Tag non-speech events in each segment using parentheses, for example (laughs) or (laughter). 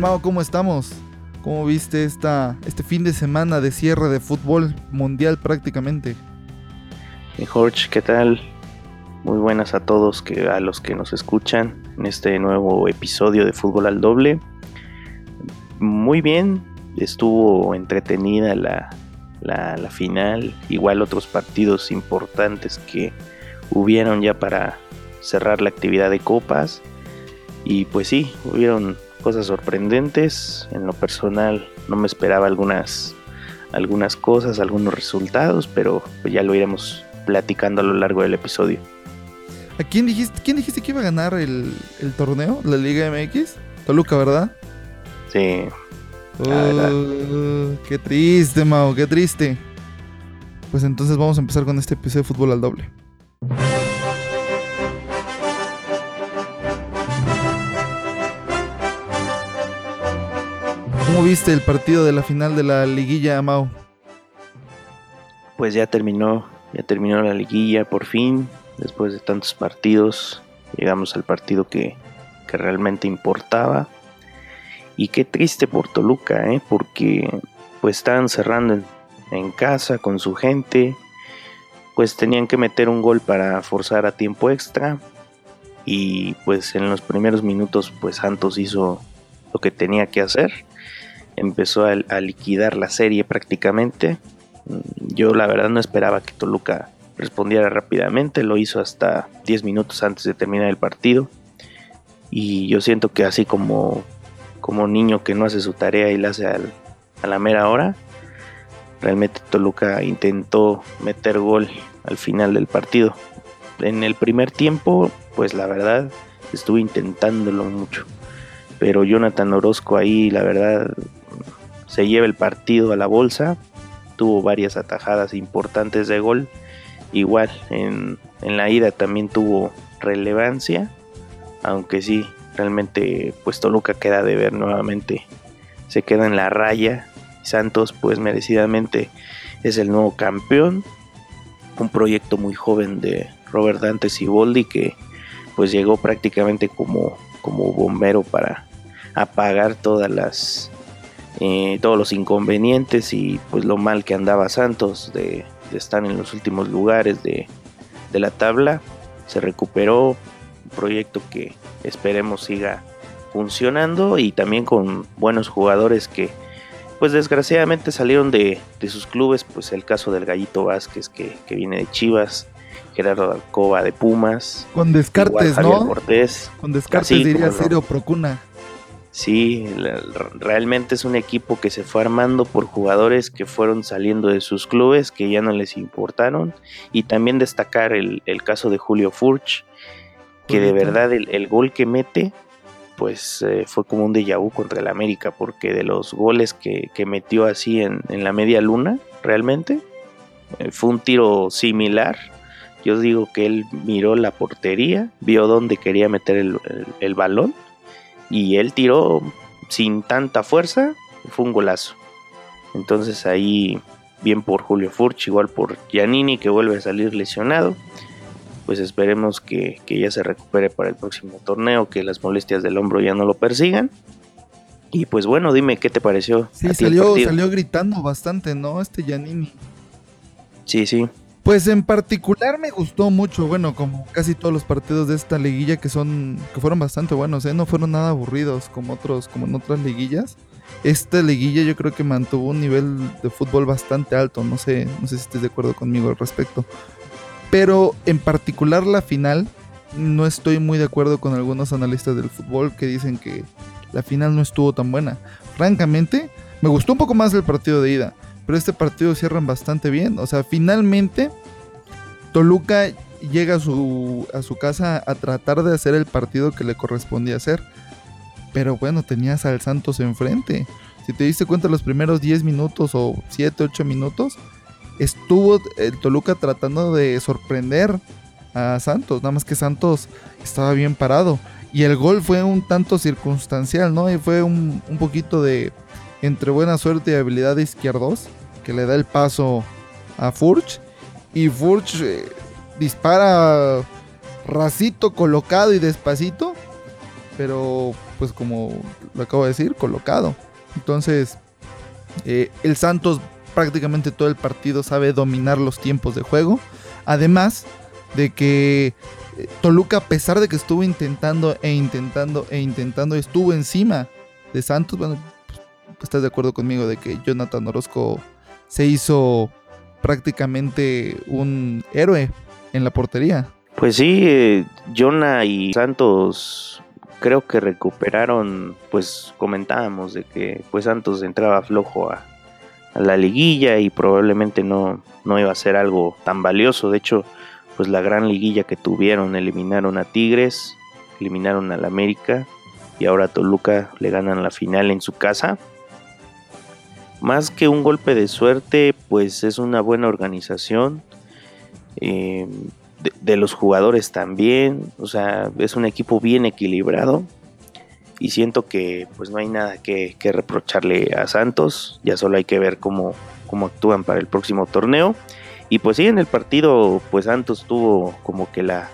Mao? ¿Cómo estamos? ¿Cómo viste esta, este fin de semana de cierre de fútbol mundial prácticamente? Jorge, ¿qué tal? Muy buenas a todos que, a los que nos escuchan en este nuevo episodio de Fútbol al Doble. Muy bien, estuvo entretenida la, la final, igual otros partidos importantes que hubieron ya para cerrar la actividad de copas. Y pues sí, hubieron cosas sorprendentes. En lo personal no me esperaba algunas, algunas cosas, algunos resultados, pero pues ya lo iremos platicando a lo largo del episodio. ¿A quién dijiste, quién dijiste que iba a ganar el, torneo? ¿La Liga MX? Toluca, ¿verdad? Sí. Oh, qué triste, Mao, qué triste. Pues entonces vamos a empezar con este episodio de fútbol al doble. ¿Cómo viste el partido de la final de la liguilla, Mau? Pues ya terminó, ya terminó la liguilla por fin, después de tantos partidos, llegamos al partido que, realmente importaba. Y qué triste por Toluca, ¿eh? porque pues estaban cerrando en, en casa con su gente, pues tenían que meter un gol para forzar a tiempo extra y pues en los primeros minutos pues Santos hizo lo que tenía que hacer empezó a, liquidar la serie prácticamente. Yo la verdad no esperaba que Toluca respondiera rápidamente, lo hizo hasta 10 minutos antes de terminar el partido. Y yo siento que así como, como niño que no hace su tarea y la hace a la mera hora, realmente Toluca intentó meter gol al final del partido. En el primer tiempo, pues la verdad, estuve intentándolo mucho. Pero Jonathan Orozco ahí, la verdad, se lleva el partido a la bolsa. Tuvo varias atajadas importantes de gol. Igual en, la ida también tuvo relevancia. Aunque sí, realmente pues Toluca queda de ver nuevamente. Se queda en la raya. Santos pues merecidamente es el nuevo campeón. Un proyecto muy joven de Robert Dante Siboldi que pues llegó prácticamente como, como bombero para apagar todas las eh, todos los inconvenientes y pues lo mal que andaba Santos de, estar en los últimos lugares de, la tabla. Se recuperó un proyecto que esperemos siga funcionando y también con buenos jugadores que pues desgraciadamente salieron de, sus clubes, pues el caso del Gallito Vázquez que, viene de Chivas, Gerardo Alcoba de Pumas. Con Descartes, ¿no? Cortés. Con Descartes diría Ciro Procuna. Sí, realmente es un equipo que se fue armando por jugadores que fueron saliendo de sus clubes, que ya no les importaron. Y también destacar el, caso de Julio Furch, que de verdad el, gol que mete, pues eh, fue como un déjà vu contra el América, porque de los goles que, metió así en, la media luna, realmente, eh, fue un tiro similar. Yo digo que él miró la portería, vio dónde quería meter el balón y él tiró sin tanta fuerza, fue un golazo. Entonces ahí, bien por Julio Furch, igual por Giannini que vuelve a salir lesionado. Pues esperemos que, ya se recupere para el próximo torneo, que las molestias del hombro ya no lo persigan. Y pues bueno, dime qué te pareció. Sí, salió, salió gritando bastante, ¿no? Este Giannini. Sí, sí. Pues en particular me gustó mucho, bueno, como casi todos los partidos de esta liguilla que son que fueron bastante buenos, ¿eh? no fueron nada aburridos como otros como en otras liguillas. Esta liguilla yo creo que mantuvo un nivel de fútbol bastante alto, no sé, no sé si estés de acuerdo conmigo al respecto. Pero en particular la final no estoy muy de acuerdo con algunos analistas del fútbol que dicen que la final no estuvo tan buena. Francamente, me gustó un poco más el partido de ida pero este partido cierran bastante bien. O sea, finalmente Toluca llega a su, a su casa a tratar de hacer el partido que le correspondía hacer. Pero bueno, tenías al Santos enfrente. Si te diste cuenta los primeros 10 minutos o 7, 8 minutos, estuvo el Toluca tratando de sorprender a Santos. Nada más que Santos estaba bien parado. Y el gol fue un tanto circunstancial, ¿no? Y fue un, un poquito de entre buena suerte y habilidad de izquierdos le da el paso a Furch. Y Furch eh, dispara racito, colocado y despacito. Pero pues como lo acabo de decir, colocado. Entonces, eh, el Santos prácticamente todo el partido sabe dominar los tiempos de juego. Además de que eh, Toluca, a pesar de que estuvo intentando e intentando e intentando, estuvo encima de Santos. Bueno, pues, estás de acuerdo conmigo de que Jonathan Orozco se hizo prácticamente un héroe en la portería. Pues sí, eh, Jonah y Santos creo que recuperaron, pues comentábamos de que pues Santos entraba flojo a, la liguilla y probablemente no, no iba a ser algo tan valioso. De hecho, pues la gran liguilla que tuvieron, eliminaron a Tigres, eliminaron al América y ahora a Toluca le ganan la final en su casa. Más que un golpe de suerte, pues es una buena organización. Eh, de, los jugadores también. O sea, es un equipo bien equilibrado. Y siento que pues no hay nada que, reprocharle a Santos. Ya solo hay que ver cómo, cómo actúan para el próximo torneo. Y pues sí, en el partido, pues Santos tuvo como que la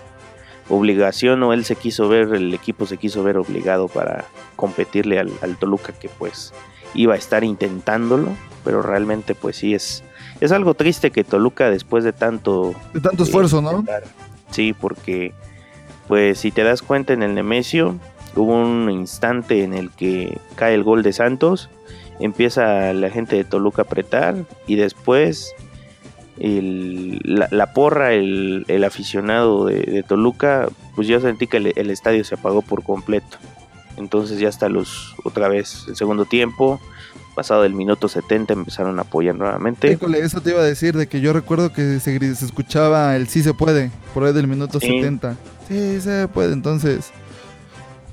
obligación o él se quiso ver, el equipo se quiso ver obligado para competirle al, al Toluca que pues iba a estar intentándolo, pero realmente pues sí es, es algo triste que Toluca después de tanto... De tanto esfuerzo, ¿no? Sí, porque pues si te das cuenta en el Nemesio hubo un instante en el que cae el gol de Santos, empieza la gente de Toluca a apretar y después la, porra, el, aficionado de, Toluca, pues yo sentí que el, estadio se apagó por completo. Entonces ya hasta los otra vez el segundo tiempo, pasado el minuto 70 empezaron a apoyar nuevamente. eso te iba a decir, de que yo recuerdo que se, escuchaba el sí se puede, por ahí del minuto 70. Sí, se puede, entonces...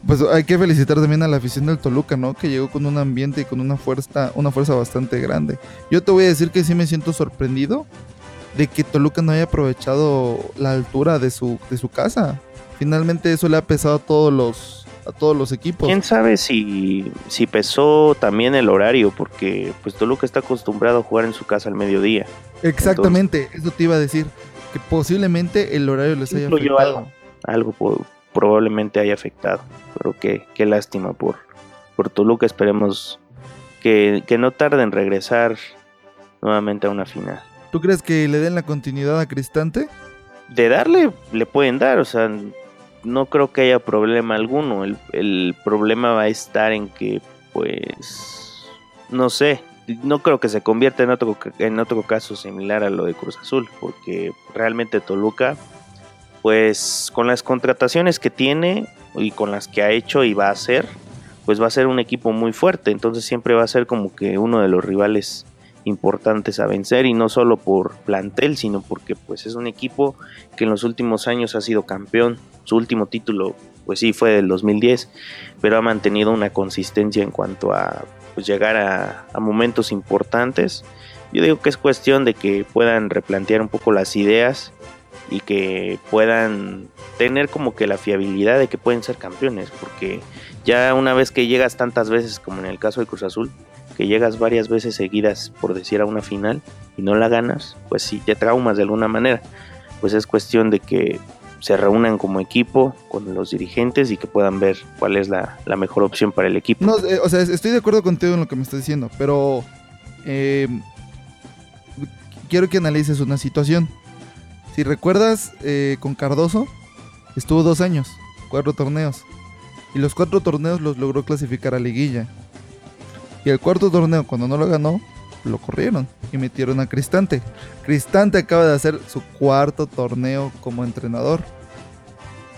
Pues hay que felicitar también a la afición del Toluca, ¿no? Que llegó con un ambiente y con una fuerza, una fuerza bastante grande. Yo te voy a decir que sí me siento sorprendido de que Toluca no haya aprovechado la altura de su, de su casa. Finalmente eso le ha pesado a todos los, a todos los equipos. ¿Quién sabe si, si pesó también el horario? Porque pues Toluca está acostumbrado a jugar en su casa al mediodía. Exactamente, eso te iba a decir, que posiblemente el horario les haya afectado. Algo, probablemente haya afectado, pero qué, qué lástima por, por Toluca, esperemos que, que no tarde en regresar nuevamente a una final. ¿Tú crees que le den la continuidad a Cristante? De darle, le pueden dar, o sea, no creo que haya problema alguno. El, problema va a estar en que, pues, no sé, no creo que se convierta en otro, en otro caso similar a lo de Cruz Azul, porque realmente Toluca, pues con las contrataciones que tiene y con las que ha hecho y va a hacer, pues va a ser un equipo muy fuerte, entonces siempre va a ser como que uno de los rivales importantes a vencer y no solo por plantel, sino porque pues es un equipo que en los últimos años ha sido campeón. Su último título pues sí fue del 2010, pero ha mantenido una consistencia en cuanto a pues, llegar a, a momentos importantes. Yo digo que es cuestión de que puedan replantear un poco las ideas y que puedan tener como que la fiabilidad de que pueden ser campeones, porque ya una vez que llegas tantas veces como en el caso de Cruz Azul, que llegas varias veces seguidas, por decir a una final, y no la ganas, pues sí, te traumas de alguna manera. Pues es cuestión de que se reúnan como equipo con los dirigentes y que puedan ver cuál es la, mejor opción para el equipo. No, eh, o sea, estoy de acuerdo contigo en lo que me estás diciendo, pero eh, quiero que analices una situación. Si recuerdas, eh, con Cardoso estuvo dos años, cuatro torneos, y los cuatro torneos los logró clasificar a liguilla. Y el cuarto torneo, cuando no lo ganó, lo corrieron y metieron a Cristante. Cristante acaba de hacer su cuarto torneo como entrenador.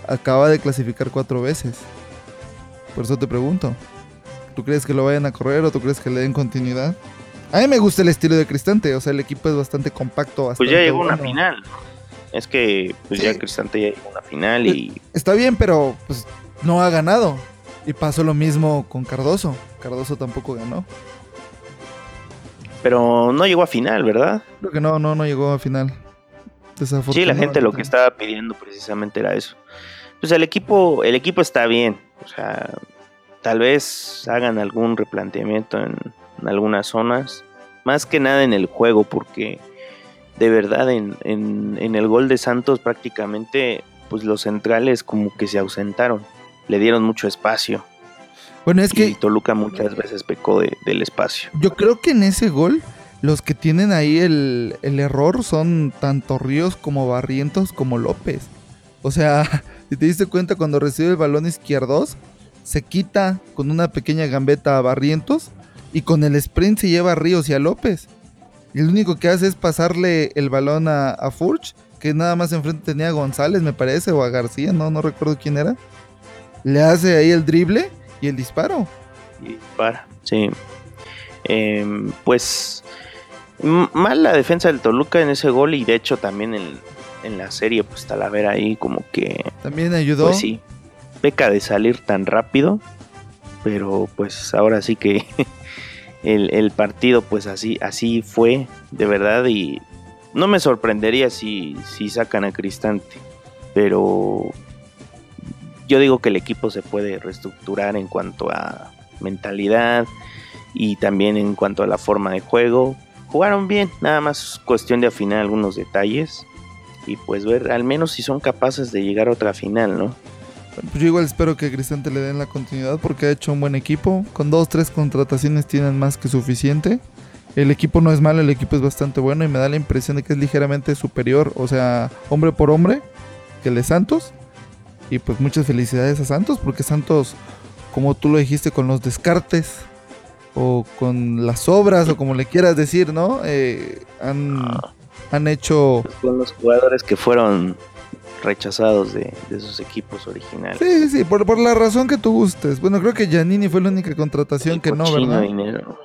Acaba de clasificar cuatro veces. Por eso te pregunto, ¿tú crees que lo vayan a correr o tú crees que le den continuidad? A mí me gusta el estilo de Cristante, o sea, el equipo es bastante compacto. pues ya llegó una final. Es que pues ya Cristante ya llegó a una final y... Está bien, pero pues no ha ganado. Y pasó lo mismo con Cardoso. Cardoso tampoco ganó. Pero no llegó a final, ¿verdad? Creo que no, no, no llegó a final. Sí, la gente lo que estaba pidiendo precisamente era eso. Pues el equipo, el equipo está bien. O sea, tal vez hagan algún replanteamiento en, algunas zonas. Más que nada en el juego, porque de verdad en, en, el gol de Santos prácticamente pues los centrales como que se ausentaron. Le dieron mucho espacio. Bueno, es que... Y Toluca muchas veces pecó del espacio. Yo creo que en ese gol los que tienen ahí el, el error son tanto Ríos como Barrientos como López. O sea, (laughs) si te diste cuenta cuando recibe el balón izquierdos, se quita con una pequeña gambeta a Barrientos y con el sprint se lleva a Ríos y a López. Y lo único que hace es pasarle el balón a, a Furch, que nada más enfrente tenía a González, me parece, o a García, no, no recuerdo quién era. Le hace ahí el drible y el disparo. Y dispara, sí. Em, pues mal la defensa del Toluca en ese gol y de hecho también en, en la serie pues Talavera ahí como que... También ayudó. Pues sí, peca de salir tan rápido, pero pues ahora sí que (laughs) el, partido pues así, así fue de verdad y no me sorprendería si, si sacan a Cristante, pero yo digo que el equipo se puede reestructurar en cuanto a mentalidad y también en cuanto a la forma de juego. Jugaron bien, nada más cuestión de afinar algunos detalles y pues ver al menos si son capaces de llegar a otra final, ¿no? Pues yo igual espero que Cristante le den la continuidad porque ha hecho un buen equipo. Con dos, tres contrataciones tienen más que suficiente. El equipo no es malo, el equipo es bastante bueno y me da la impresión de que es ligeramente superior, o sea, hombre por hombre, que el de Santos. Y pues muchas felicidades a Santos porque Santos, como tú lo dijiste, con los descartes o con las obras o como le quieras decir, ¿no? Eh, han, ah. han hecho... Con los jugadores que fueron rechazados de, sus equipos originales. Sí, sí, sí, por, la razón que tú gustes. Bueno, creo que Giannini fue la única contratación que no, ¿verdad? Dinero.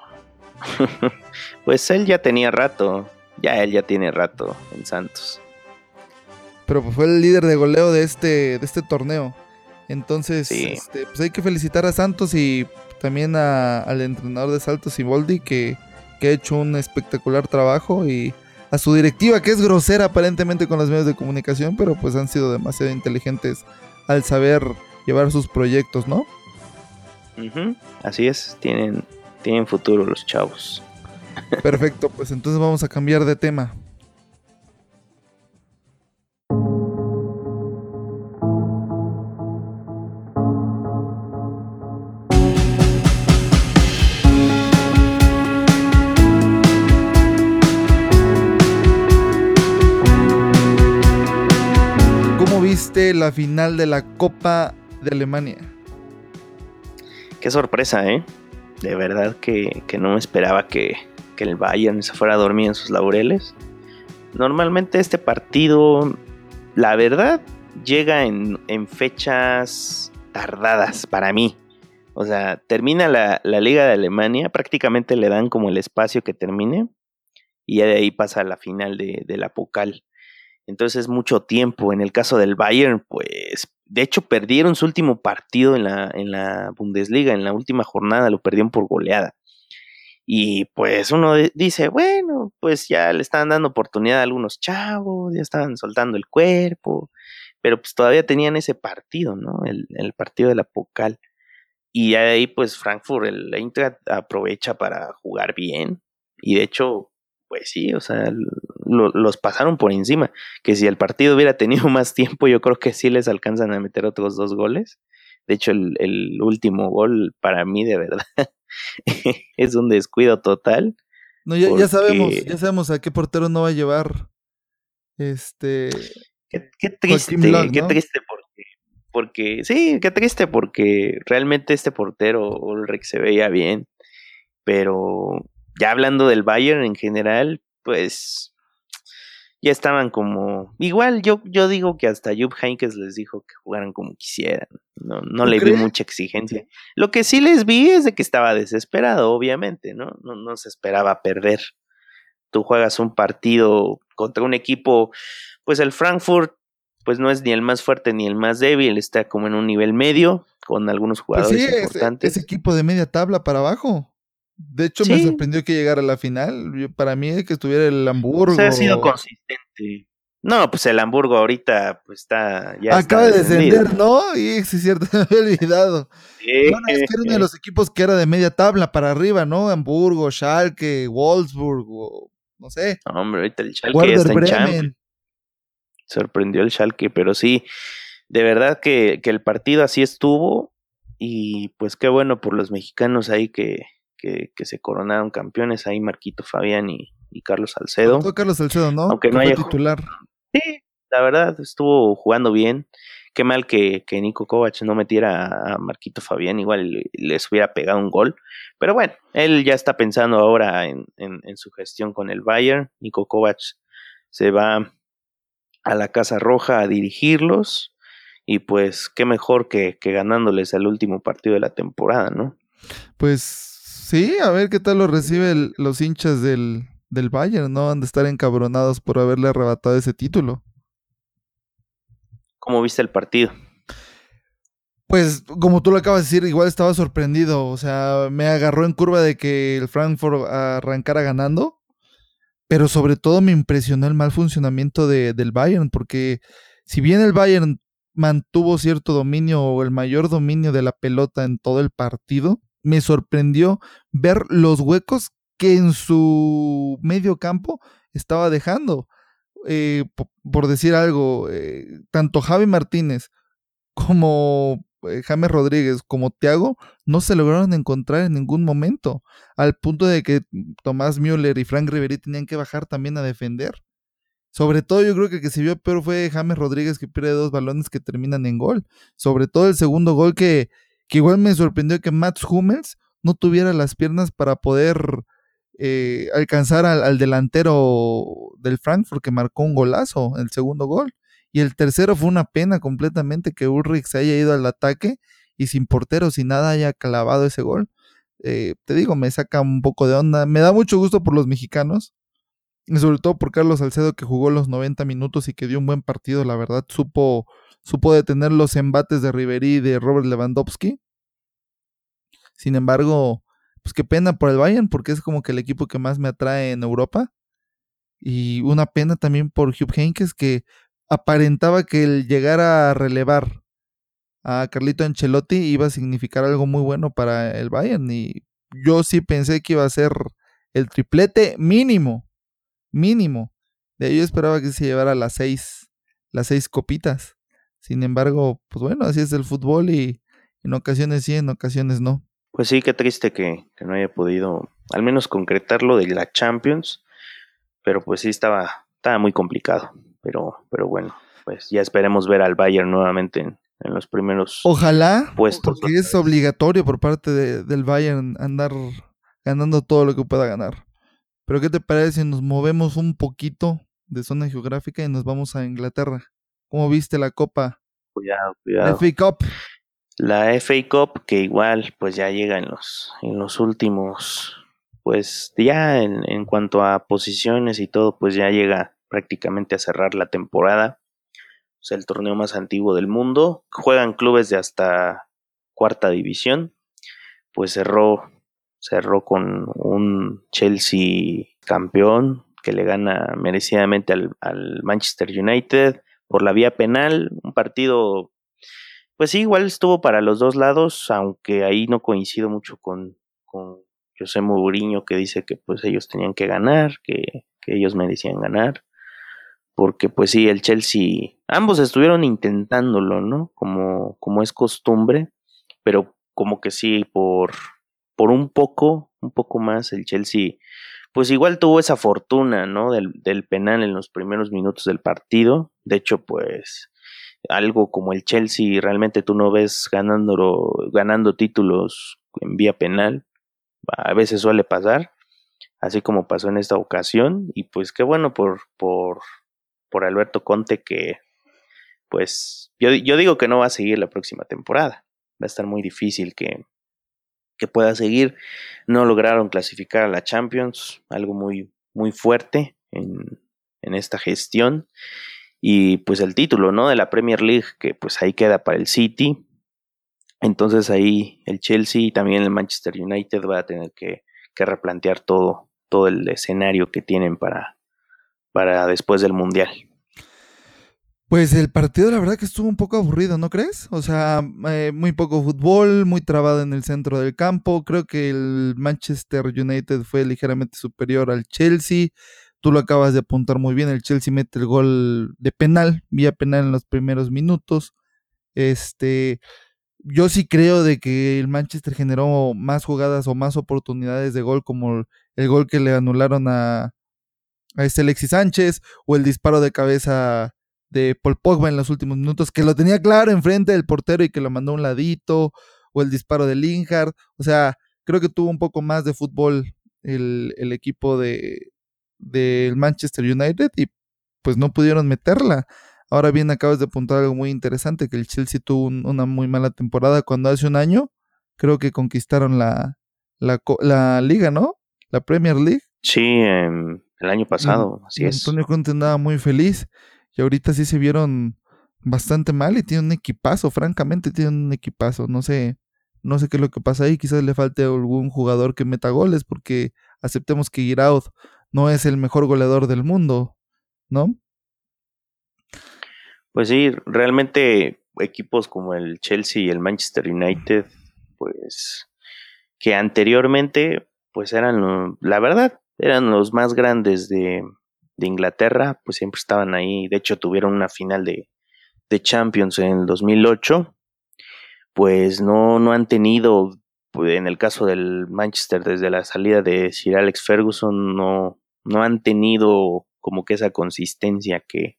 (laughs) pues él ya tenía rato, ya él ya tiene rato en Santos. Pero pues fue el líder de goleo de este, de este torneo. Entonces, este, pues hay que felicitar a Santos y también al entrenador de Saltos y que, que ha hecho un espectacular trabajo y a su directiva, que es grosera aparentemente con los medios de comunicación, pero pues han sido demasiado inteligentes al saber llevar sus proyectos, ¿no? Así es, tienen, tienen futuro los chavos. Perfecto, pues entonces vamos a cambiar de tema. La final de la Copa de Alemania? Qué sorpresa, ¿eh? De verdad que, no me esperaba que, el Bayern se fuera a dormir en sus laureles. Normalmente este partido, la verdad, llega en, fechas tardadas para mí. O sea, termina la, Liga de Alemania, prácticamente le dan como el espacio que termine y de ahí pasa a la final de, de la Pocal. Entonces mucho tiempo. En el caso del Bayern, pues de hecho perdieron su último partido en la, en la Bundesliga, en la última jornada, lo perdieron por goleada. Y pues uno dice, bueno, pues ya le estaban dando oportunidad a algunos chavos, ya estaban soltando el cuerpo, pero pues todavía tenían ese partido, ¿no? El, el partido de la Pocal. Y ahí pues Frankfurt, el Eintracht aprovecha para jugar bien. Y de hecho, pues sí, o sea, los pasaron por encima. Que si el partido hubiera tenido más tiempo, yo creo que sí les alcanzan a meter otros dos goles. De hecho, el, último gol para mí, de verdad, (laughs) es un descuido total. No, ya, sabemos, ya sabemos a qué portero no va a llevar. Este. Qué, triste, qué triste porque, porque. Sí, qué triste porque realmente este portero, Ulrich, se veía bien. Pero ya hablando del Bayern en general, pues ya estaban como. Igual yo, yo digo que hasta Jupp Heynckes les dijo que jugaran como quisieran. No, no le vi mucha exigencia. Lo que sí les vi es de que estaba desesperado, obviamente, ¿no? No, no se esperaba perder. Tú juegas un partido contra un equipo, pues el Frankfurt, pues no es ni el más fuerte ni el más débil, está como en un nivel medio, con algunos pues jugadores sí, importantes. ese equipo de media tabla para abajo. De hecho, me sorprendió que llegara a la final. para mí, que estuviera el Hamburgo. Se ha sido consistente. No, pues el Hamburgo ahorita pues está ya acaba de descender, ¿no? Y sí es cierto, (laughs) me había olvidado. es que era uno de los equipos que era de media tabla para arriba, ¿no? Hamburgo, Schalke, Wolfsburg, no sé. hombre, ahorita el Schalke está en Sorprendió el Schalke, pero sí, de verdad que, que el partido así estuvo Y pues qué bueno por los mexicanos ahí que, que, se coronaron campeones, ahí Marquito Fabián y, Carlos Salcedo. Carlos Salcedo, ¿no? Aunque no haya titular. Sí, la verdad estuvo jugando bien. Qué mal que, que Nico Kovac no metiera a Marquito Fabián, igual les hubiera pegado un gol. Pero bueno, él ya está pensando ahora en, en, su gestión con el Bayern. Nico Kovac se va a la Casa Roja a dirigirlos. Y pues qué mejor que, que ganándoles el último partido de la temporada, ¿no? Pues sí, a ver qué tal lo reciben los hinchas del, del Bayern, ¿no? Han de estar encabronados por haberle arrebatado ese título. ¿Cómo viste el partido? Pues como tú lo acabas de decir, igual estaba sorprendido. O sea, me agarró en curva de que el Frankfurt arrancara ganando. Pero sobre todo me impresionó el mal funcionamiento de, del Bayern, porque si bien el Bayern mantuvo cierto dominio o el mayor dominio de la pelota en todo el partido, me sorprendió ver los huecos que en su medio campo estaba dejando. Eh, por decir algo, eh, tanto Javi Martínez como eh, James Rodríguez como Thiago no se lograron encontrar en ningún momento, al punto de que Tomás Müller y Frank Riveri tenían que bajar también a defender. Sobre todo yo creo que el que se vio peor fue James Rodríguez que pierde dos balones que terminan en gol. Sobre todo el segundo gol que, que igual me sorprendió que Mats Hummels no tuviera las piernas para poder eh, alcanzar al, delantero del Frankfurt que marcó un golazo, el segundo gol. Y el tercero fue una pena completamente que Ulrich se haya ido al ataque y sin portero, sin nada, haya clavado ese gol. Eh, te digo, me saca un poco de onda. Me da mucho gusto por los mexicanos. Y sobre todo por Carlos Salcedo que jugó los 90 minutos y que dio un buen partido, la verdad. Supo, supo detener los embates de Riverí y de Robert Lewandowski. Sin embargo, pues qué pena por el Bayern, porque es como que el equipo que más me atrae en Europa. Y una pena también por Hugh Heynckes, que aparentaba que el llegar a relevar a Carlito Ancelotti iba a significar algo muy bueno para el Bayern. Y yo sí pensé que iba a ser el triplete mínimo, mínimo. De ahí yo esperaba que se llevara las seis, las seis copitas. Sin embargo, pues bueno, así es el fútbol y en ocasiones sí, en ocasiones no. Pues sí, qué triste que, no haya podido al menos concretarlo de la Champions, pero pues sí estaba, estaba muy complicado, pero, pero bueno, pues ya esperemos ver al Bayern nuevamente en, los primeros Ojalá, puestos. Porque es obligatorio por parte del Bayern andar ganando todo lo que pueda ganar. Pero ¿qué te parece si nos movemos un poquito de zona geográfica y nos vamos a Inglaterra? ¿Cómo viste la Copa? Cuidado, cuidado. FA Cup. La FA Cup, que igual pues ya llega en los, en los últimos, pues ya en, en cuanto a posiciones y todo, pues ya llega prácticamente a cerrar la temporada. Es el torneo más antiguo del mundo. Juegan clubes de hasta cuarta división. Pues cerró, cerró con un Chelsea campeón que le gana merecidamente al, al Manchester United por la vía penal. Un partido pues sí, igual estuvo para los dos lados, aunque ahí no coincido mucho con, José Mourinho que dice que pues ellos tenían que ganar, que, que ellos merecían ganar, porque pues sí, el Chelsea, ambos estuvieron intentándolo, ¿no? Como, como es costumbre, pero como que sí, por, por un poco, un poco más, el Chelsea, pues igual tuvo esa fortuna, ¿no? Del, penal en los primeros minutos del partido, de hecho, pues algo como el Chelsea, realmente tú no ves ganando, ganando títulos en vía penal. A veces suele pasar, así como pasó en esta ocasión. Y pues qué bueno por, por, por Alberto Conte que, pues, yo, yo digo que no va a seguir la próxima temporada. Va a estar muy difícil que, que pueda seguir. No lograron clasificar a la Champions, algo muy, muy fuerte en, en esta gestión y pues el título, ¿no? De la Premier League, que pues ahí queda para el City. Entonces ahí el Chelsea y también el Manchester United va a tener que, replantear todo, todo el escenario que tienen para, para después del Mundial. Pues el partido la verdad que estuvo un poco aburrido, ¿no crees? O sea, eh, muy poco fútbol, muy trabado en el centro del campo. Creo que el Manchester United fue ligeramente superior al Chelsea. Tú lo acabas de apuntar muy bien, el Chelsea mete el gol de penal, vía penal en los primeros minutos. Este, yo sí creo de que el Manchester generó más jugadas o más oportunidades de gol, como el gol que le anularon a, a este Alexis Sánchez, o el disparo de cabeza de Paul Pogba en los últimos minutos, que lo tenía claro enfrente del portero y que lo mandó a un ladito, o el disparo de Lingard. O sea, creo que tuvo un poco más de fútbol el, el equipo de del Manchester United y pues no pudieron meterla. Ahora bien, acabas de apuntar algo muy interesante, que el Chelsea tuvo una muy mala temporada cuando hace un año creo que conquistaron la, la, liga, ¿no? La Premier League. Sí, el año pasado, así es. Antonio Conte andaba muy feliz ahorita sí se vieron bastante mal y tiene un equipazo, francamente tiene un equipazo. No sé, no sé qué es lo que pasa ahí, quizás le falte algún jugador que meta goles porque aceptemos que Giroud no es el mejor goleador del mundo, ¿no? Pues sí, realmente equipos como el Chelsea y el Manchester United, pues que anteriormente, pues eran, la verdad, eran los más grandes de, de Inglaterra, pues siempre estaban ahí. De hecho, tuvieron una final de, de Champions en el 2008. Pues no, no han tenido, pues, en el caso del Manchester, desde la salida de Sir Alex Ferguson, no, no han tenido como que esa consistencia que,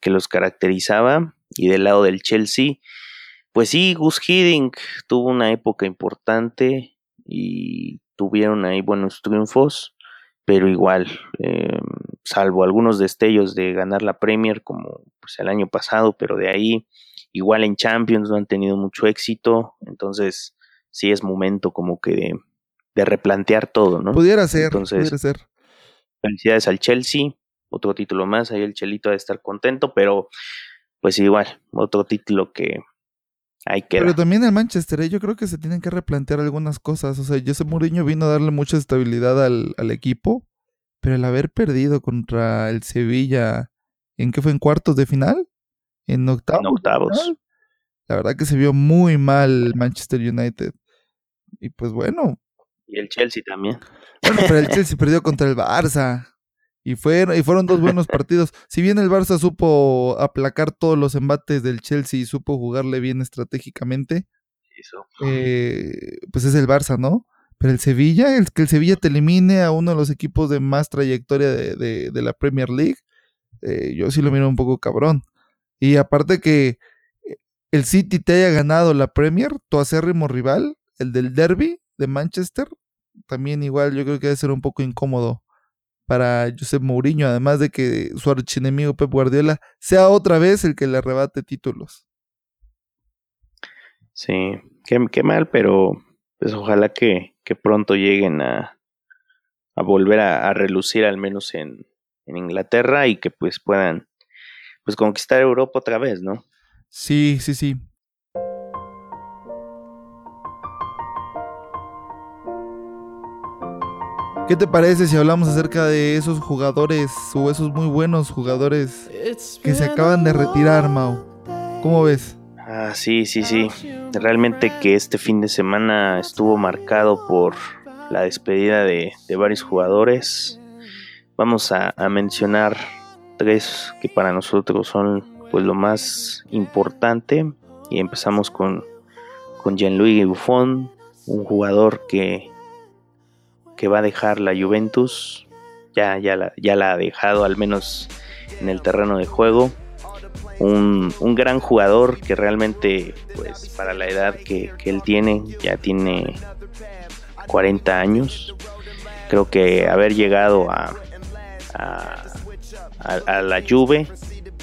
que los caracterizaba. Y del lado del Chelsea, pues sí, Gus Hiddink tuvo una época importante y tuvieron ahí buenos triunfos, pero igual, eh, salvo algunos destellos de ganar la Premier como pues, el año pasado, pero de ahí, igual en Champions no han tenido mucho éxito, entonces sí es momento como que de, replantear todo, ¿no? Pudiera ser, pudiera ser. Felicidades al Chelsea, otro título más, ahí el Chelito de estar contento, pero pues igual, otro título que hay que... Pero también el Manchester, ¿eh? yo creo que se tienen que replantear algunas cosas, o sea, José Mourinho vino a darle mucha estabilidad al, equipo, pero el haber perdido contra el Sevilla, ¿en qué fue? ¿En cuartos de final? ¿En octavos? En octavos. La verdad que se vio muy mal el Manchester United. Y pues bueno. Y el Chelsea también. Bueno, pero el (laughs) Chelsea perdió contra el Barça. Y fueron, y fueron dos buenos partidos. Si bien el Barça supo aplacar todos los embates del Chelsea y supo jugarle bien estratégicamente, eh, pues es el Barça, ¿no? Pero el Sevilla, el que el Sevilla te elimine a uno de los equipos de más trayectoria de, de, la Premier League, eh, yo sí lo miro un poco cabrón. Y aparte que eh, el City te haya ganado la Premier, tu acérrimo rival, el del Derby de Manchester, también igual yo creo que debe ser un poco incómodo para Josep Mourinho, además de que su archienemigo Pep Guardiola sea otra vez el que le arrebate títulos. Sí, qué, mal, pero pues ojalá que, pronto lleguen a, a volver a, relucir al menos en, en, Inglaterra y que pues puedan pues conquistar Europa otra vez, ¿no? Sí, sí, sí. ¿Qué te parece si hablamos acerca de esos jugadores o esos muy buenos jugadores que se acaban de retirar, Mau? ¿Cómo ves? Ah, sí, sí, sí. Realmente que este fin de semana estuvo marcado por la despedida de, varios jugadores. Vamos a, mencionar tres que para nosotros son pues lo más importante. Y empezamos con, con Gianluigi Buffon, un jugador que que va a dejar la Juventus. Ya, ya, la, ya la ha dejado, al menos en el terreno de juego. Un, gran jugador que realmente, pues para la edad que, él tiene, ya tiene 40 años. Creo que haber llegado a, a, la Juve,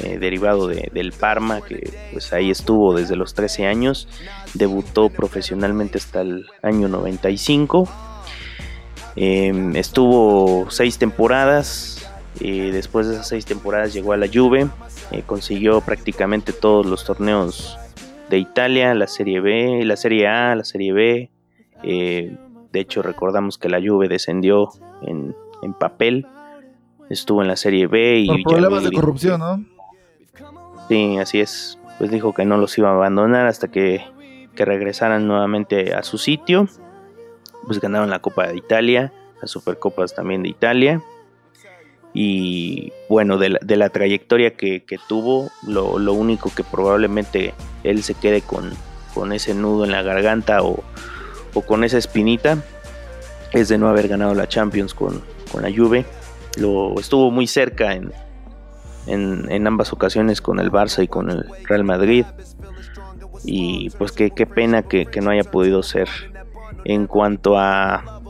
eh, derivado del Parma, que pues ahí estuvo desde los 13 años, debutó profesionalmente hasta el año 95 Em, estuvo seis temporadas. y después de esas seis temporadas llegó a la Juve. Eh, consiguió prácticamente todos los torneos de Italia, la Serie B, la Serie A, la Serie B. Eh, de hecho, recordamos que la Juve descendió en, papel. Estuvo en la Serie B y. Por problemas de corrupción, ¿no? Sí, así es. Pues dijo que no los iba a abandonar hasta que, que regresaran nuevamente a su sitio pues ganaron la Copa de Italia, las Supercopas también de Italia. Y bueno, de la, trayectoria que, tuvo, lo, único que probablemente él se quede con, con ese nudo en la garganta o, con esa espinita es de no haber ganado la Champions con, con la Juve. Lo estuvo muy cerca en, en, ambas ocasiones con el Barça y con el Real Madrid. Y pues qué, pena que, no haya podido ser. En cuanto a,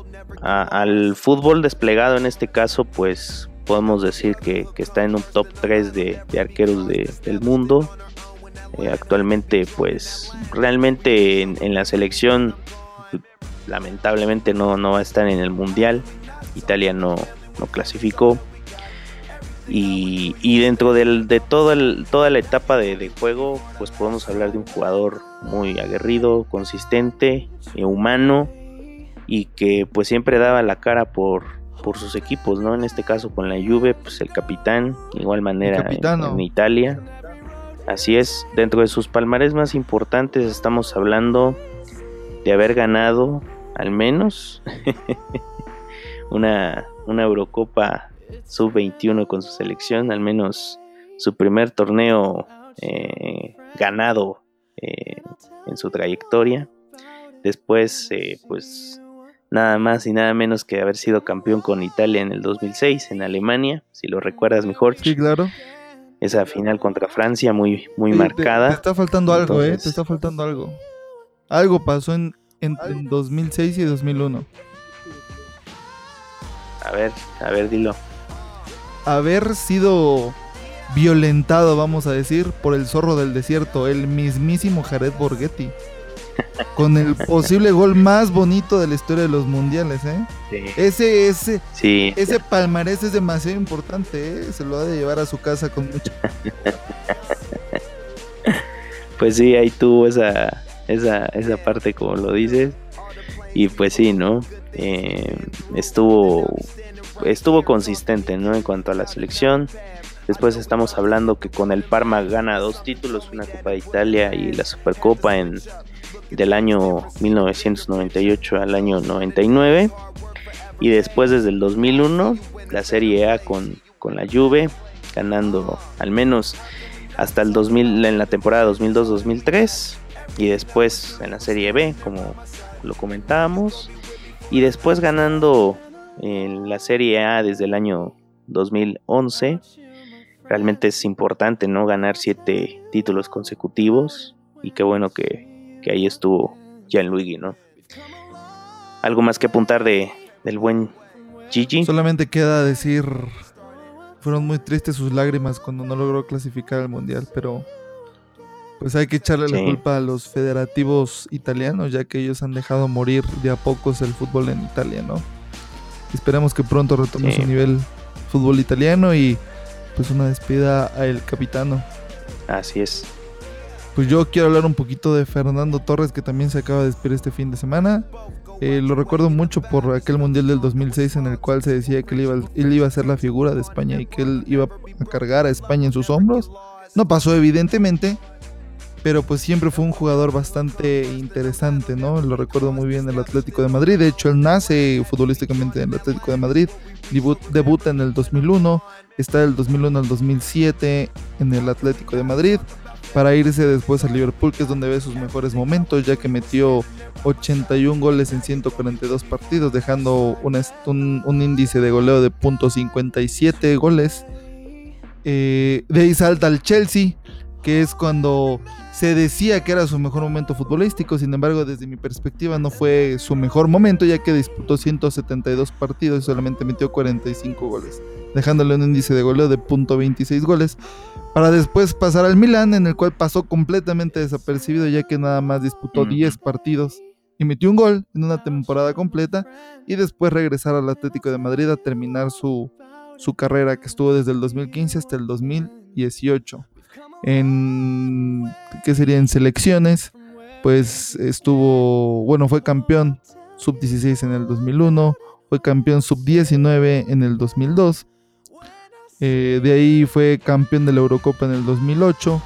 al fútbol desplegado en este caso, pues podemos decir que, está en un top 3 de, arqueros del mundo. Eh, actualmente, pues realmente en, la selección, lamentablemente no, no va a estar en el mundial. Italia no, no clasificó. Y, dentro de todo toda la etapa de, juego, pues podemos hablar de un jugador muy aguerrido, consistente, humano y que pues siempre daba la cara por, por sus equipos, ¿no? En este caso con la Juve, pues el capitán, igual manera en, Italia. Así es, dentro de sus palmares más importantes estamos hablando de haber ganado al menos (laughs) una, una Eurocopa sub-21 con su selección, al menos su primer torneo eh, ganado eh, en su trayectoria. Después, eh, pues nada más y nada menos que haber sido campeón con Italia en el 2006 en Alemania, si lo recuerdas mejor. Sí, claro. Esa final contra Francia muy, muy marcada. Te, está faltando algo, ¿eh? Te está faltando algo. Algo pasó en, en 2006 y 2001. A ver, a ver, dilo haber sido violentado, vamos a decir, por el zorro del desierto, el mismísimo Jared Borghetti. Con el posible gol más bonito de la historia de los mundiales, ¿eh? Ese, ese, ese palmarés es demasiado importante, ¿eh? Se lo ha de llevar a su casa con mucho. (laughs) pues sí, ahí tuvo esa, esa, esa parte, como lo dices. Y pues sí, ¿no? Eh, estuvo estuvo consistente ¿no? en cuanto a la selección. Después estamos hablando que con el Parma gana dos títulos, una Copa de Italia y la Supercopa en, del año 1998 al año 99. Y después desde el 2001 la Serie A con, con la Juve, ganando al menos hasta el 2000 en la temporada 2002-2003 y después en la Serie B, como lo comentábamos, y después ganando en la Serie A desde el año 2011. Realmente es importante no ganar siete títulos consecutivos y qué bueno que, que ahí estuvo Gianluigi, ¿no? Algo más que apuntar de, del buen Gigi. Solamente queda decir, fueron muy tristes sus lágrimas cuando no logró clasificar al mundial, pero pues hay que echarle la culpa a los federativos italianos, ya que ellos han dejado morir de a pocos el fútbol en Italia, ¿no? Esperamos que pronto retome su nivel fútbol italiano y pues una despida al capitano. Así es. Pues yo quiero hablar un poquito de Fernando Torres que también se acaba de despedir este fin de semana. Eh, lo recuerdo mucho por aquel Mundial del 2006 en el cual se decía que él iba, él iba a ser la figura de España y que él iba a cargar a España en sus hombros. No pasó evidentemente, pero pues siempre fue un jugador bastante interesante, ¿no? Lo recuerdo muy bien en el Atlético de Madrid, de hecho él nace futbolísticamente en el Atlético de Madrid, debuta en el 2001, está del 2001 al 2007 en el Atlético de Madrid, para irse después al Liverpool, que es donde ve sus mejores momentos, ya que metió 81 goles en 142 partidos, dejando un, índice de goleo de .57 goles. Eh, de ahí salta al Chelsea, que es cuando se decía que era su mejor momento futbolístico, sin embargo, desde mi perspectiva no fue su mejor momento, ya que disputó 172 partidos y solamente metió 45 goles, dejándole un índice de goleo de .26 goles, para después pasar al Milan, en el cual pasó completamente desapercibido, ya que nada más disputó 10 partidos y metió un gol en una temporada completa, y después regresar al Atlético de Madrid a terminar su, su carrera, que estuvo desde el 2015 hasta el 2018 en ¿qué sería? en selecciones, pues estuvo, bueno, fue campeón sub 16 en el 2001, fue campeón sub 19 en el 2002. Eh, de ahí fue campeón de la Eurocopa en el 2008,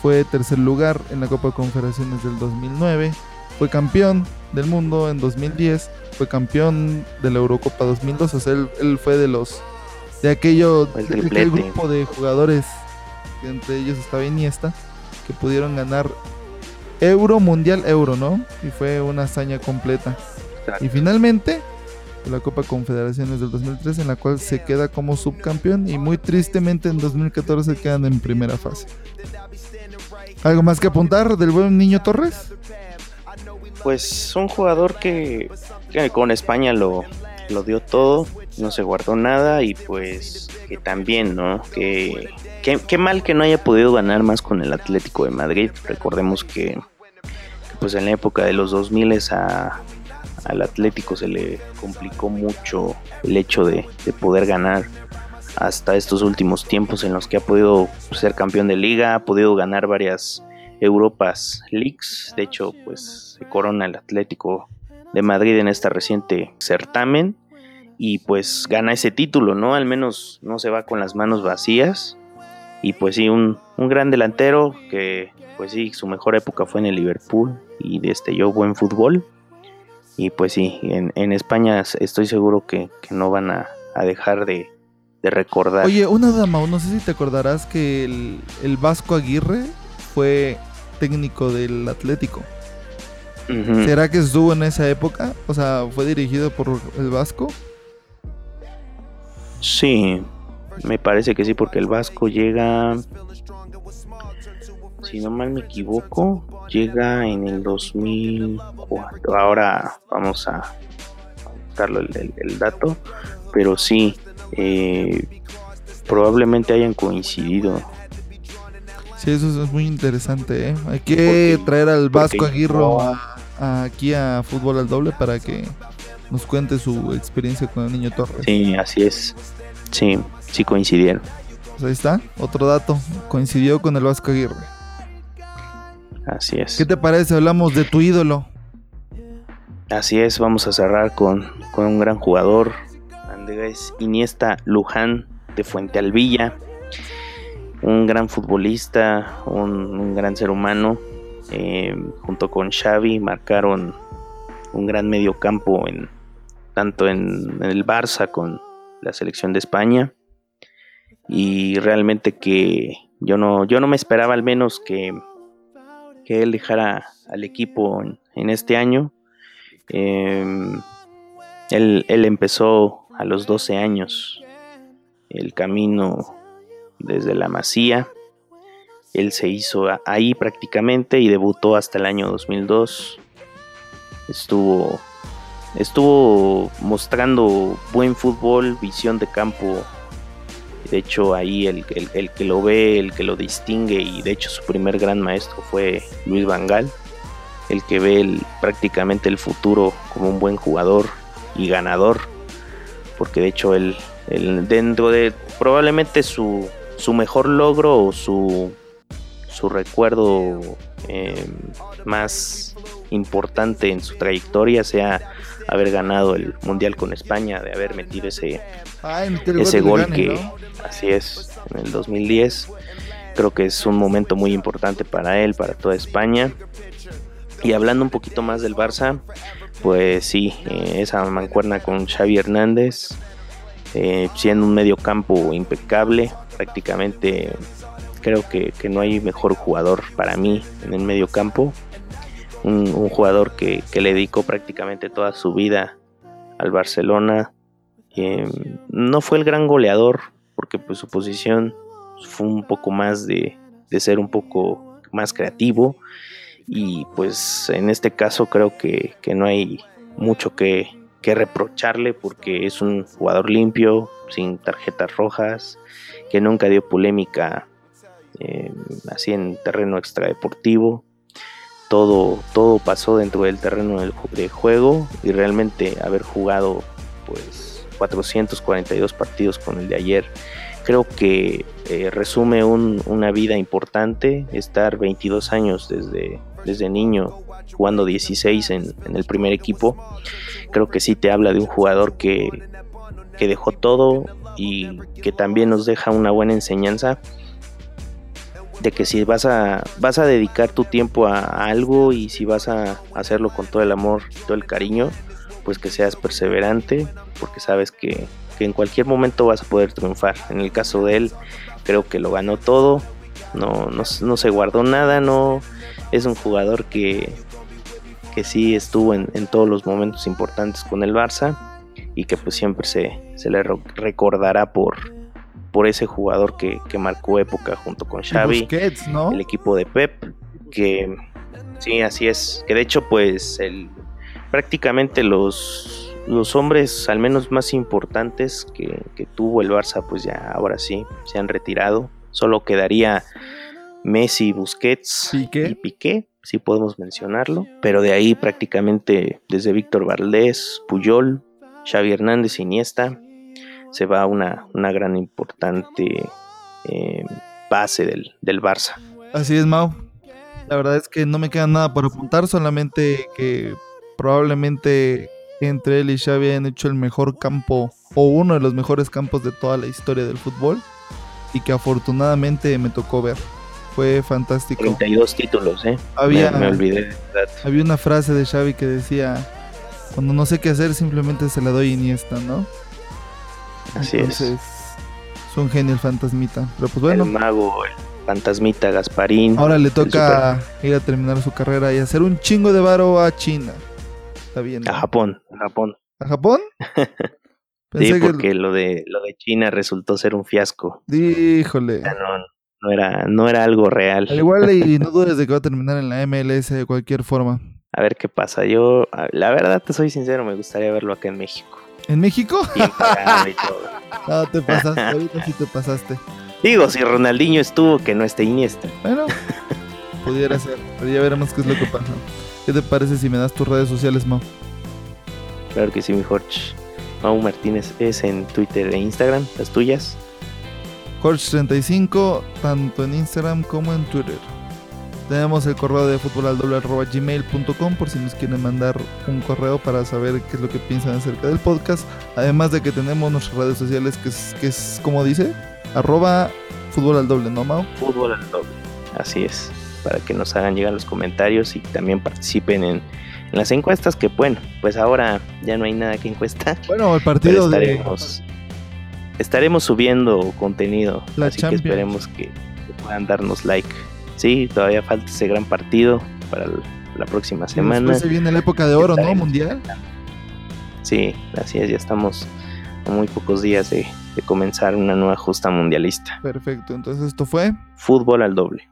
fue tercer lugar en la Copa de Confederaciones del 2009, fue campeón del mundo en 2010, fue campeón de la Eurocopa 2002, o sea, él, fue de los de aquello, de aquel grupo de jugadores entre ellos estaba Iniesta, que pudieron ganar Euro, Mundial, Euro, ¿no? Y fue una hazaña completa. Y finalmente, la Copa Confederaciones del 2003, en la cual se queda como subcampeón y muy tristemente en 2014 quedan en primera fase. ¿Algo más que apuntar del buen niño Torres? Pues un jugador que, con España lo, lo dio todo, no se guardó nada y pues que también, ¿no? Que, qué mal que no haya podido ganar más con el Atlético de Madrid. Recordemos que, pues en la época de los 2000 a, al Atlético se le complicó mucho el hecho de, poder ganar hasta estos últimos tiempos en los que ha podido ser campeón de liga, ha podido ganar varias Europas Leagues. De hecho, pues se corona el Atlético de Madrid en este reciente certamen y pues gana ese título, ¿no? Al menos no se va con las manos vacías. Y pues sí, un, un gran delantero que pues sí, su mejor época fue en el Liverpool y destelló buen fútbol. Y pues sí, en, España estoy seguro que, no van a, dejar de, recordar. Oye, una dama, no sé si te acordarás que el, Vasco Aguirre fue técnico del Atlético. ¿Será que estuvo en esa época? O sea, ¿fue dirigido por el Vasco? Sí, me parece que sí, porque el Vasco llega si no mal me equivoco, llega en el 2004. Ahora vamos a buscarlo el, dato, pero sí, eh, probablemente hayan coincidido. Sí, eso es muy interesante. ¿eh? Hay que traer al Vasco Aguirre aquí a Fútbol al Doble para que nos cuente su experiencia con el niño Torres. Sí, así es. Sí, sí coincidieron. Pues ahí está, otro dato. Coincidió con el Vasco Aguirre. Así es. ¿Qué te parece? Hablamos de tu ídolo. Así es, vamos a cerrar con, un gran jugador, Andrés Iniesta Luján de Fuente Alvilla, un gran futbolista, un, gran ser humano. Eh, junto con Xavi marcaron un gran mediocampo en, tanto en, el Barça con la selección de España. Y realmente que yo no, yo no me esperaba al menos que, que él dejara al equipo en, este año. Em, él, empezó a los 12 años el camino desde la Masía. Él se hizo ahí prácticamente y debutó hasta el año 2002. Estuvo, estuvo mostrando buen fútbol, visión de campo de hecho, ahí el, que lo ve, el que lo distingue, y de hecho su primer gran maestro fue Luis Vangal, el que ve prácticamente el futuro como un buen jugador y ganador, porque de hecho él, dentro de probablemente su, su mejor logro o su, su recuerdo eh, más importante en su trayectoria sea haber ganado el mundial con España, de haber metido ese, ah, ese gol, que así es en el 2010. Creo que es un momento muy importante para él, para toda España. Y hablando un poquito más del Barça, pues sí, eh, esa mancuerna con Xavi Hernández, eh, siendo un medio campo impecable, prácticamente creo que, que, no hay mejor jugador para mí en el medio campo un, jugador que, le dedicó prácticamente toda su vida al Barcelona. no fue el gran goleador, porque pues, su posición fue un poco más de, ser un poco más creativo. Y pues en este caso creo que, no hay mucho que, reprocharle porque es un jugador limpio, sin tarjetas rojas, que nunca dio polémica eh, así en terreno extradeportivo. Todo, todo pasó dentro del terreno del, de juego y realmente haber jugado pues 442 partidos con el de ayer creo que eh, resume una vida importante estar 22 años desde, desde niño jugando 16 en, en, el primer equipo. Creo que sí te habla de un jugador que, que dejó todo y que también nos deja una buena enseñanza de que si vas a, vas a dedicar tu tiempo a, algo y si vas a hacerlo con todo el amor, todo el cariño, pues que seas perseverante, porque sabes que, en cualquier momento vas a poder triunfar. En el caso de él, creo que lo ganó todo no, no, no se guardó nada, no es un jugador que, que sí estuvo en, en, todos los momentos importantes con el Barça y que pues siempre se, se le recordará por, por ese jugador que, que marcó época junto con Xavi, ¿no? el equipo de Pep, que sí, así es, que de hecho pues el, prácticamente los, los hombres al menos más importantes que, que tuvo el Barça pues ya ahora sí se han retirado, solo quedaría Messi, Busquets y Piqué, si podemos mencionarlo, pero de ahí prácticamente desde Víctor Valdés, Puyol, Xavi Hernández, Iniesta, se va una, una gran importante eh, base del, del Barça. Así es, Mau. La verdad es que no me queda nada por apuntar, solamente que probablemente entre él y Xavi han hecho el mejor campo o uno de los mejores campos de toda la historia del fútbol y que afortunadamente me tocó ver. Fue fantástico. 32 títulos, ¿eh? Había, me, me olvidé. Había una frase de Xavi que decía, cuando no sé qué hacer simplemente se la doy Iniesta, ¿no? Así Entonces, es. Es un genio el fantasmita. Pero pues bueno. El mago, el fantasmita Gasparín. Ahora le toca ir a terminar su carrera y hacer un chingo de varo a China. Está bien. ¿no? A Japón, a Japón. ¿A Japón? (laughs) sí, porque que... lo de lo de China resultó ser un fiasco. Híjole. No, no era, no era algo real. Al igual y (laughs) no dudes de que va a terminar en la MLS de cualquier forma. A ver qué pasa. Yo, la verdad, te soy sincero, me gustaría verlo acá en México. ¿En México? Bien y todo. (laughs) No, te pasaste, ahorita sí te pasaste. Digo, si Ronaldinho estuvo, que no esté Iniesta. Bueno, pudiera ser, pero ya veremos qué es lo que pasa. ¿Qué te parece si me das tus redes sociales, Mau? Claro que sí, mi Jorge. Mau Martínez es en Twitter e Instagram, las tuyas. Jorge35, tanto en Instagram como en Twitter. Tenemos el correo de gmail.com por si nos quieren mandar un correo para saber qué es lo que piensan acerca del podcast. Además de que tenemos nuestras redes sociales que es, que es como dice, arroba fútbol al doble, ¿no, Mau? Fútbol al doble, así es. Para que nos hagan llegar los comentarios y también participen en, en las encuestas que bueno, pues ahora ya no hay nada que encuestar. Bueno, el partido estaremos, de... estaremos subiendo contenido, La así Champions. que esperemos que puedan darnos like. Sí, todavía falta ese gran partido para el- la próxima semana. Después se viene la época de oro, ¿no? Mundial. Sí, así es, ya estamos a muy pocos días de, de comenzar una nueva justa mundialista. Perfecto, entonces esto fue Fútbol al doble.